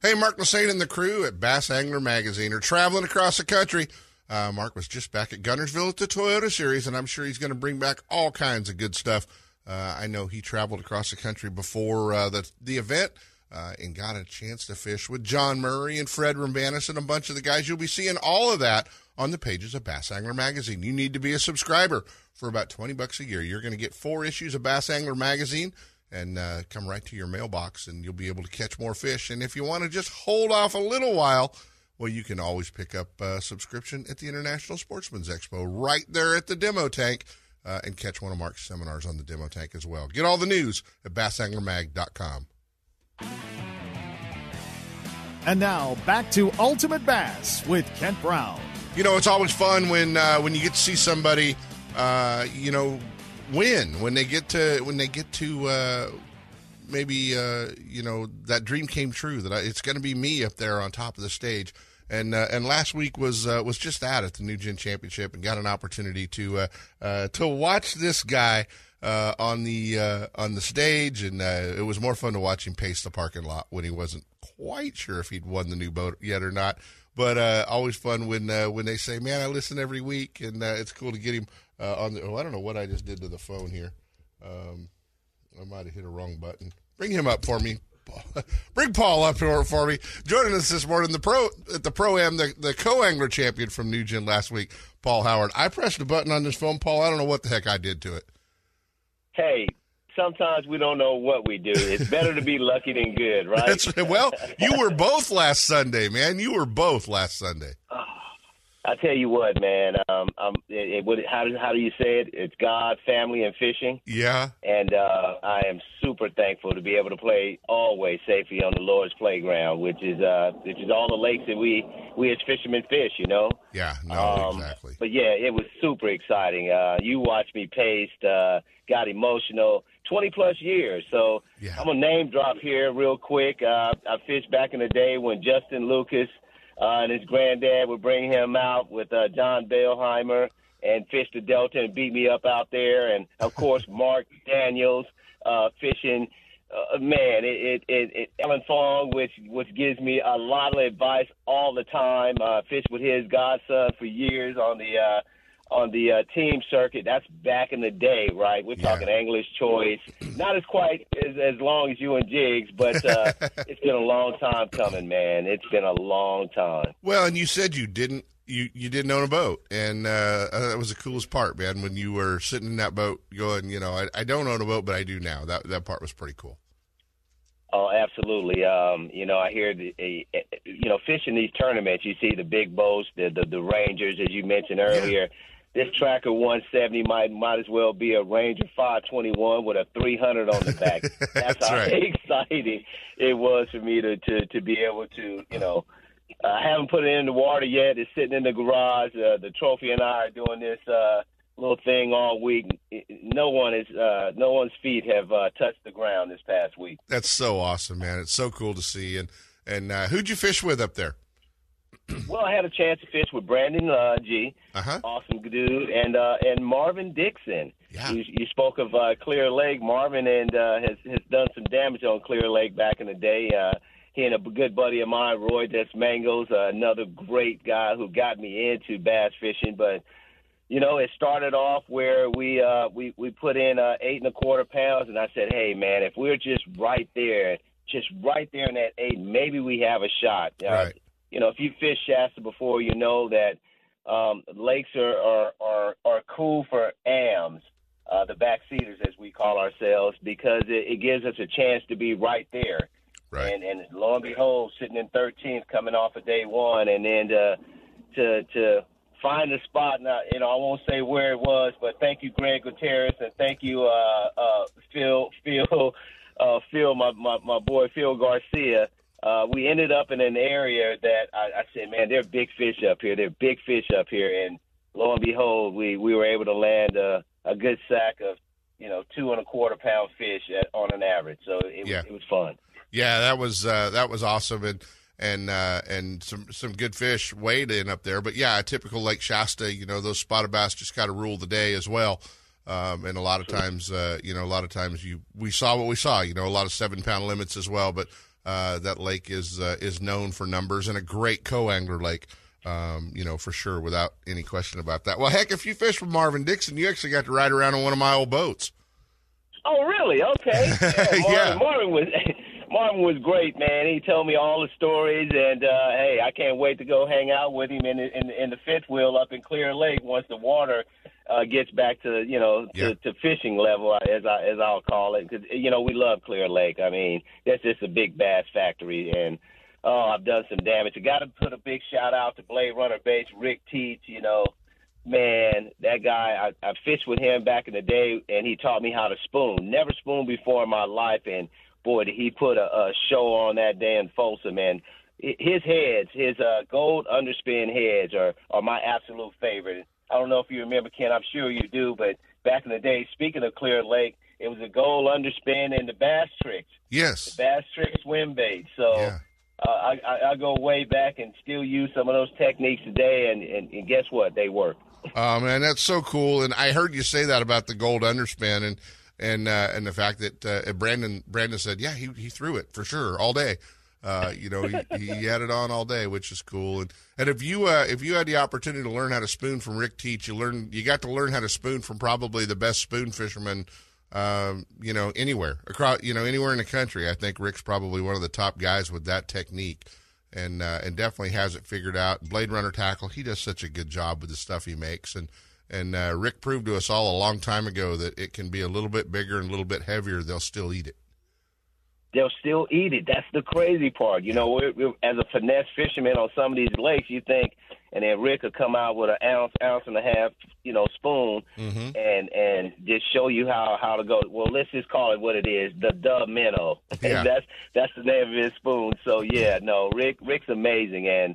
Hey, Mark Lassagne and the crew at Bass Angler Magazine are traveling across the country. Uh, Mark was just back at Guntersville at the Toyota Series, and I'm sure he's going to bring back all kinds of good stuff. Uh, I know he traveled across the country before uh, the the event uh, and got a chance to fish with John Murray and Fred Roumbanis and a bunch of the guys. You'll be seeing all of that on the pages of Bass Angler Magazine. You need to be a subscriber for about 20 bucks a year. You're going to get four issues of Bass Angler Magazine and uh, come right to your mailbox, and you'll be able to catch more fish. And if you want to just hold off a little while, well, you can always pick up a subscription at the International Sportsman's Expo right there at the demo tank uh, and catch one of Mark's seminars on the demo tank as well. Get all the news at bassanglermag.com. And now back to Ultimate Bass with Kent Brown. You know, it's always fun when uh, when you get to see somebody, uh, you know, win when they get to when they get to uh, maybe uh, you know that dream came true that I, it's going to be me up there on top of the stage. And uh, and last week was uh, was just that at the New Gen Championship and got an opportunity to uh, uh, to watch this guy uh, on the uh, on the stage, and uh, it was more fun to watch him pace the parking lot when he wasn't quite sure if he'd won the new boat yet or not. But uh, always fun when uh, when they say, "Man, I listen every week," and uh, it's cool to get him on the. Oh, I don't know what I just did to the phone here. Um, I might have hit a wrong button. Bring him up for me. *laughs* Bring Paul up here for me. Joining us this morning, the pro at the pro am, the, the co angler champion from New Gen last week, Paul Howard. I pressed a button on this phone, Paul. I don't know what the heck I did to it. Hey, sometimes we don't know what we do. It's better to be lucky than good, *laughs* right? That's, well, you were both last Sunday, man. You were both last Sunday. Oh, I tell you what, man. Um, um, it, it, what, how do how do you say it? It's God, family, and fishing. Yeah. And uh, I am super thankful to be able to play always safely on the Lord's playground, which is uh, which is all the lakes that we we as fishermen fish. You know. Yeah. No. Um, exactly. But yeah, it was super exciting. Uh, you watched me paced, uh, got emotional. 20 plus years. So yeah. I'm to name drop here real quick. Uh, I fished back in the day when Justin Lucas uh, and his granddad would bring him out with uh, John Bailheimer and fish the Delta and beat me up out there. And of course, *laughs* Mark Daniels uh, fishing. Uh, man, it, it, it, it Alan Fong, which which gives me a lot of advice all the time. Uh, fished with his godson for years on the uh, on the uh, team circuit. That's back in the day, right? We're talking Angler's Choice. *clears throat* Not as quite as, as long as you and Jigs, but uh, *laughs* it's been a long time coming, man. It's been a long time. Well, and you said you didn't you you didn't own a boat, and uh, that was the coolest part, man. When you were sitting in that boat, going, you know, I, I don't own a boat, but I do now. That that part was pretty cool. Oh, absolutely. Um, you know, I hear the, a, you know, fishing these tournaments, you see the big boats, the the, the Rangers, as you mentioned earlier. This Tracker 170 might might as well be a Ranger 521 with a 300 on the back. *laughs* That's, how right. exciting it was for me to to to be able to, you know. I haven't put it in the water yet. It's sitting in the garage. Uh, the trophy and I are doing this uh, little thing all week. No one is, uh, no one's feet have uh, touched the ground this past week. That's so awesome, man. It's so cool to see. And and uh, who'd you fish with up there? *clears throat* Well, I had a chance to fish with Brandon uh, G, uh-huh. awesome dude, and uh, and Marvin Dixon. Yeah. You, you spoke of uh, Clear Lake. Marvin and uh, has has done some damage on Clear Lake back in the day. Uh, he and a good buddy of mine, Roy Des Mangos, uh, another great guy who got me into bass fishing. But you know, it started off where we uh, we we put in uh, eight and a quarter pounds, and I said, hey man, if we're just right there, just right there in that eight, maybe we have a shot. Uh, Right. You know, if you fish Shasta before, you know that um, lakes are, are are are cool for AMs, uh, the backseaters as we call ourselves, because it, it gives us a chance to be right there. Right. And and lo and behold, sitting in 13th, coming off of day one, and then to to to find a spot. Now, you know, I won't say where it was, but thank you, Greg Gutierrez, and thank you, uh, uh, Phil, Phil, *laughs* uh, Phil, my, my my boy Phil Garcia. Uh, we ended up in an area that I, I said, man, there are big fish up here. There are big fish up here, and lo and behold, we we were able to land a, a good sack of you know two and a quarter pound fish at, on an average. So it, Yeah. was, it was fun. Yeah, that was uh, that was awesome, and and uh, and some some good fish weighed in up there. But yeah, a typical Lake Shasta, you know, those spotted bass just kind of rule the day as well. Um, and a lot of times, uh, you know, a lot of times you we saw what we saw. You know, a lot of seven pound limits as well. But uh, that lake is uh, is known for numbers and a great co angler lake. Um, you know, for sure, without any question about that. Well, heck, if you fish with Marvin Dixon, you actually got to ride around on one of my old boats. Oh, really? Okay. *laughs* Yeah, Marvin, Yeah. Marvin was *laughs* Marvin was great, man. He told me all the stories, and uh, hey, I can't wait to go hang out with him in the, in, in the fifth wheel up in Clear Lake once the water uh, gets back to you know to, Yeah. to fishing level, as I as I'll call it, because you know we love Clear Lake. I mean, that's just a big bass factory, and oh, I've done some damage. I got to put a big shout out to Blade Runner Baits, Rick Teach. You know, man, that guy, I, I fished with him back in the day, and he taught me how to spoon. Never spooned before in my life, and boy, did he put a, a show on that day in Folsom, and His heads, his uh, gold underspin heads, are are my absolute favorite. I don't know if you remember, Ken. I'm sure you do, but back in the day, speaking of Clear Lake, it was a gold underspin and the bass tricks, Yes. the bass trick swim bait. So uh, I, I, I go way back and still use some of those techniques today, and, and, and guess what? They work. Oh man, that's so cool! And I heard you say that about the gold underspin and and uh, and the fact that uh, Brandon Brandon said, yeah, he he threw it for sure all day. Uh, you know, he, he had it on all day, which is cool. And and if you uh, if you had the opportunity to learn how to spoon from Rick Teach, you learn you got to learn how to spoon from probably the best spoon fisherman. Um, you know, anywhere across, you know, anywhere in the country. I think Rick's probably one of the top guys with that technique and uh, and definitely has it figured out. Blade Runner tackle, he does such a good job with the stuff he makes, and and uh, Rick proved to us all a long time ago that it can be a little bit bigger and a little bit heavier. They'll still eat it. They'll still eat it. That's the crazy part. You know, we're, we're, as a finesse fisherman on some of these lakes, you think, and then Rick could come out with an ounce, ounce and a half, you know, spoon, Mm-hmm. and and just show you how how to go. Well, let's just call it what it is, the dub minnow. *laughs* Yeah. that's that's the name of his spoon. So yeah, no, Rick Rick's amazing, and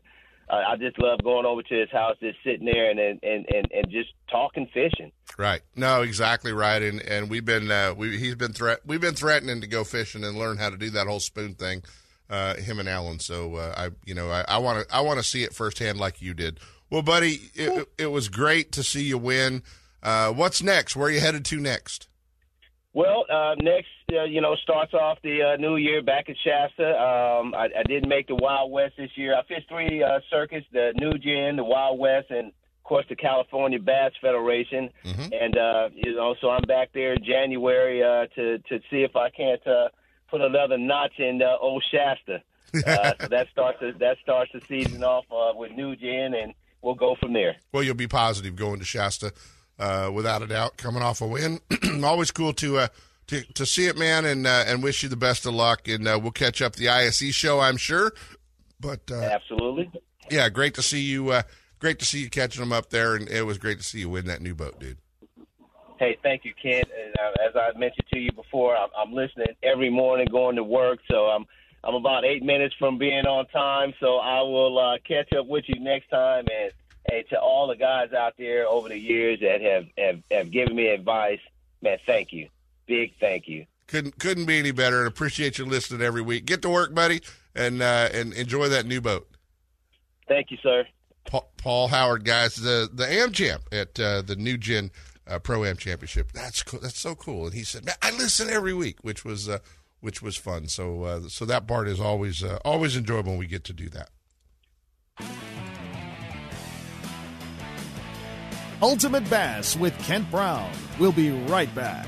uh, I just love going over to his house, just sitting there and and and and, and just talking fishing. Right. No, exactly right. And and we've been uh, we he's been threat we've been threatening to go fishing and learn how to do that whole spoon thing. Uh, him and Alan. So uh, I you know I want to I want to see it firsthand like you did. Well, buddy, it, it was great to see you win. Uh, what's next? Where are you headed to next? Well, uh, next, uh, you know, starts off the new year back at Shasta. Um, I, I didn't make the Wild West this year. I fished three circuits: the New Gen, the Wild West, and course, the California Bass Federation, Mm-hmm. and uh, you know, so I'm back there in January uh, to to see if I can't uh, put another notch in uh, Old Shasta. *laughs* Uh, so that starts the, that starts the season off uh, with New Gen, and we'll go from there. Well, you'll be positive going to Shasta, uh, without a doubt, coming off a win. *clears throat* Always cool to uh, to to see it, man, and uh, and wish you the best of luck. And uh, we'll catch up the ISE show, I'm sure. But uh, absolutely, yeah, great to see you. Great to see you catching them up there, and it was great to see you win that new boat, dude. Hey, thank you, Ken. And uh, as I mentioned to you before, I'm, I'm listening every morning going to work, so I'm I'm about eight minutes from being on time. So I will uh, catch up with you next time. And hey, to all the guys out there over the years that have have, have given me advice, man, thank you, big thank you. Couldn't couldn't be any better, and appreciate you listening every week. Get to work, buddy, and uh, and enjoy that new boat. Thank you, sir. Paul, Howard, guys, the the Am Champ at uh, the New Gen uh, Pro Am Championship. That's cool. That's so cool. And he said, "Man, I listen every week," which was uh, which was fun. So uh, so that part is always uh, always enjoyable when we get to do that. Ultimate Bass with Kent Brown. We'll be right back.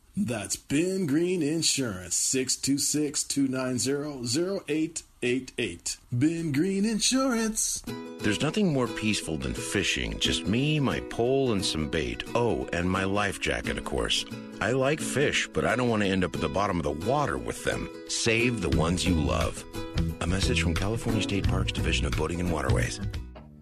That's Ben Green Insurance, 626 290 0888. Ben Green Insurance. There's nothing more peaceful than fishing. Just me, my pole, and some bait. Oh, and my life jacket, of course. I like fish, but I don't want to end up at the bottom of the water with them. Save the ones you love. A message from California State Parks Division of Boating and Waterways.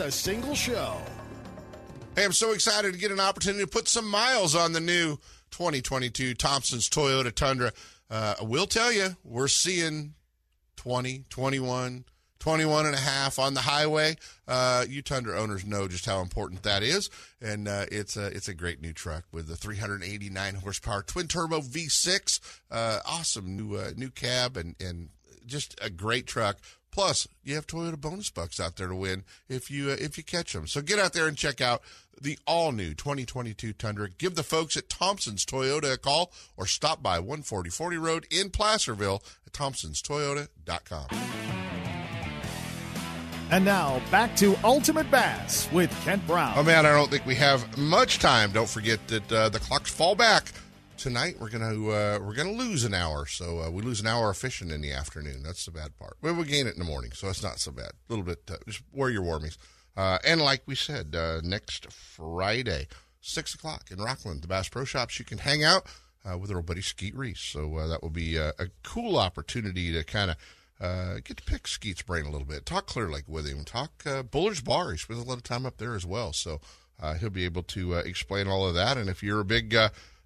a single show. Hey, I'm so excited to get an opportunity to put some miles on the new 2022 Thompson's Toyota Tundra. Uh, I will tell you, we're seeing 20, 21, 21 and a half on the highway. Uh, you Tundra owners know just how important that is. And uh, it's, a, it's a great new truck with the 389 horsepower twin turbo V6. Uh, awesome new, uh, new cab and, and just a great truck. Plus, you have Toyota bonus bucks out there to win if you uh, if you catch them. So get out there and check out the all new 2022 Tundra. Give the folks at Thompson's Toyota a call or stop by 14040 Road in Placerville at thompsonstoyota.com. And now back to Ultimate Bass with Kent Brown. Oh man, I don't think we have much time. Don't forget that uh, the clocks fall back tonight. We're gonna uh, we're gonna lose an hour, so uh, we lose an hour of fishing in the afternoon. That's the bad part. But we gain it in the morning, so it's not so bad. A little bit. Uh, just wear your warmies. Uh, and like we said, uh, next Friday, six o'clock in Rocklin, the Bass Pro Shops, you can hang out uh, with our buddy Skeet Reese. So that will be a cool opportunity to kind of get to pick Skeet's brain a little bit, talk Clear Lake with him, talk Bullards Bar. He spends a lot of time up there as well, so he'll be able to explain all of that. And if you're a big,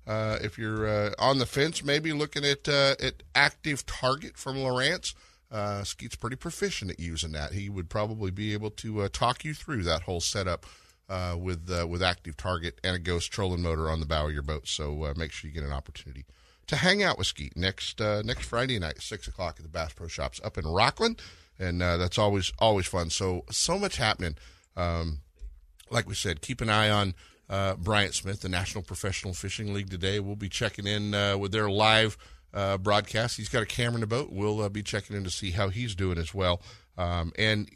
uh, if you're uh, on the fence, maybe looking at uh, at Active Target from Lowrance, uh, Skeet's pretty proficient at using that. He would probably be able to uh, talk you through that whole setup. Uh, with with active target and a ghost trolling motor on the bow of your boat, so make sure you get an opportunity to hang out with Skeet next next Friday night, six o'clock at the Bass Pro Shops up in Rocklin, and that's always always fun. So so much happening. Um, like we said, keep an eye on uh, Bryant Smith, the National Professional Fishing League today. We'll be checking in uh, with their live uh, broadcast. He's got a camera in the boat. We'll uh, be checking in to see how he's doing as well. Um, and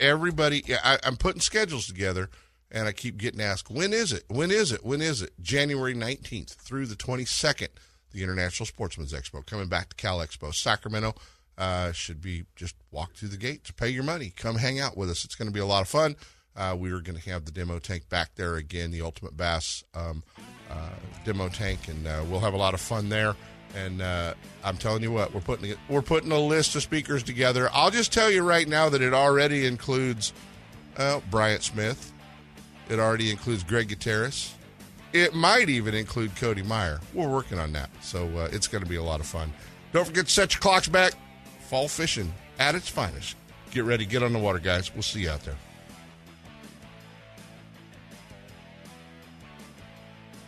everybody, I, I'm putting schedules together and I keep getting asked, when is it? When is it? When is it? January 19th through the 22nd, the International Sportsman's Expo, coming back to Cal Expo. Sacramento uh, should be just walk through the gate to pay your money. Come hang out with us. It's going to be a lot of fun. Uh, we are going to have the demo tank back there again, the Ultimate Bass um, uh, demo tank, and uh, we'll have a lot of fun there. And uh, I'm telling you what, we're putting we're putting a list of speakers together. I'll just tell you right now that it already includes Bryant Smith. It already includes Greg Gutierrez. It might even include Cody Meyer. We're working on that, so uh, it's going to be a lot of fun. Don't forget to set your clocks back. Fall fishing at its finest. Get ready, get on the water, guys. We'll see you out there.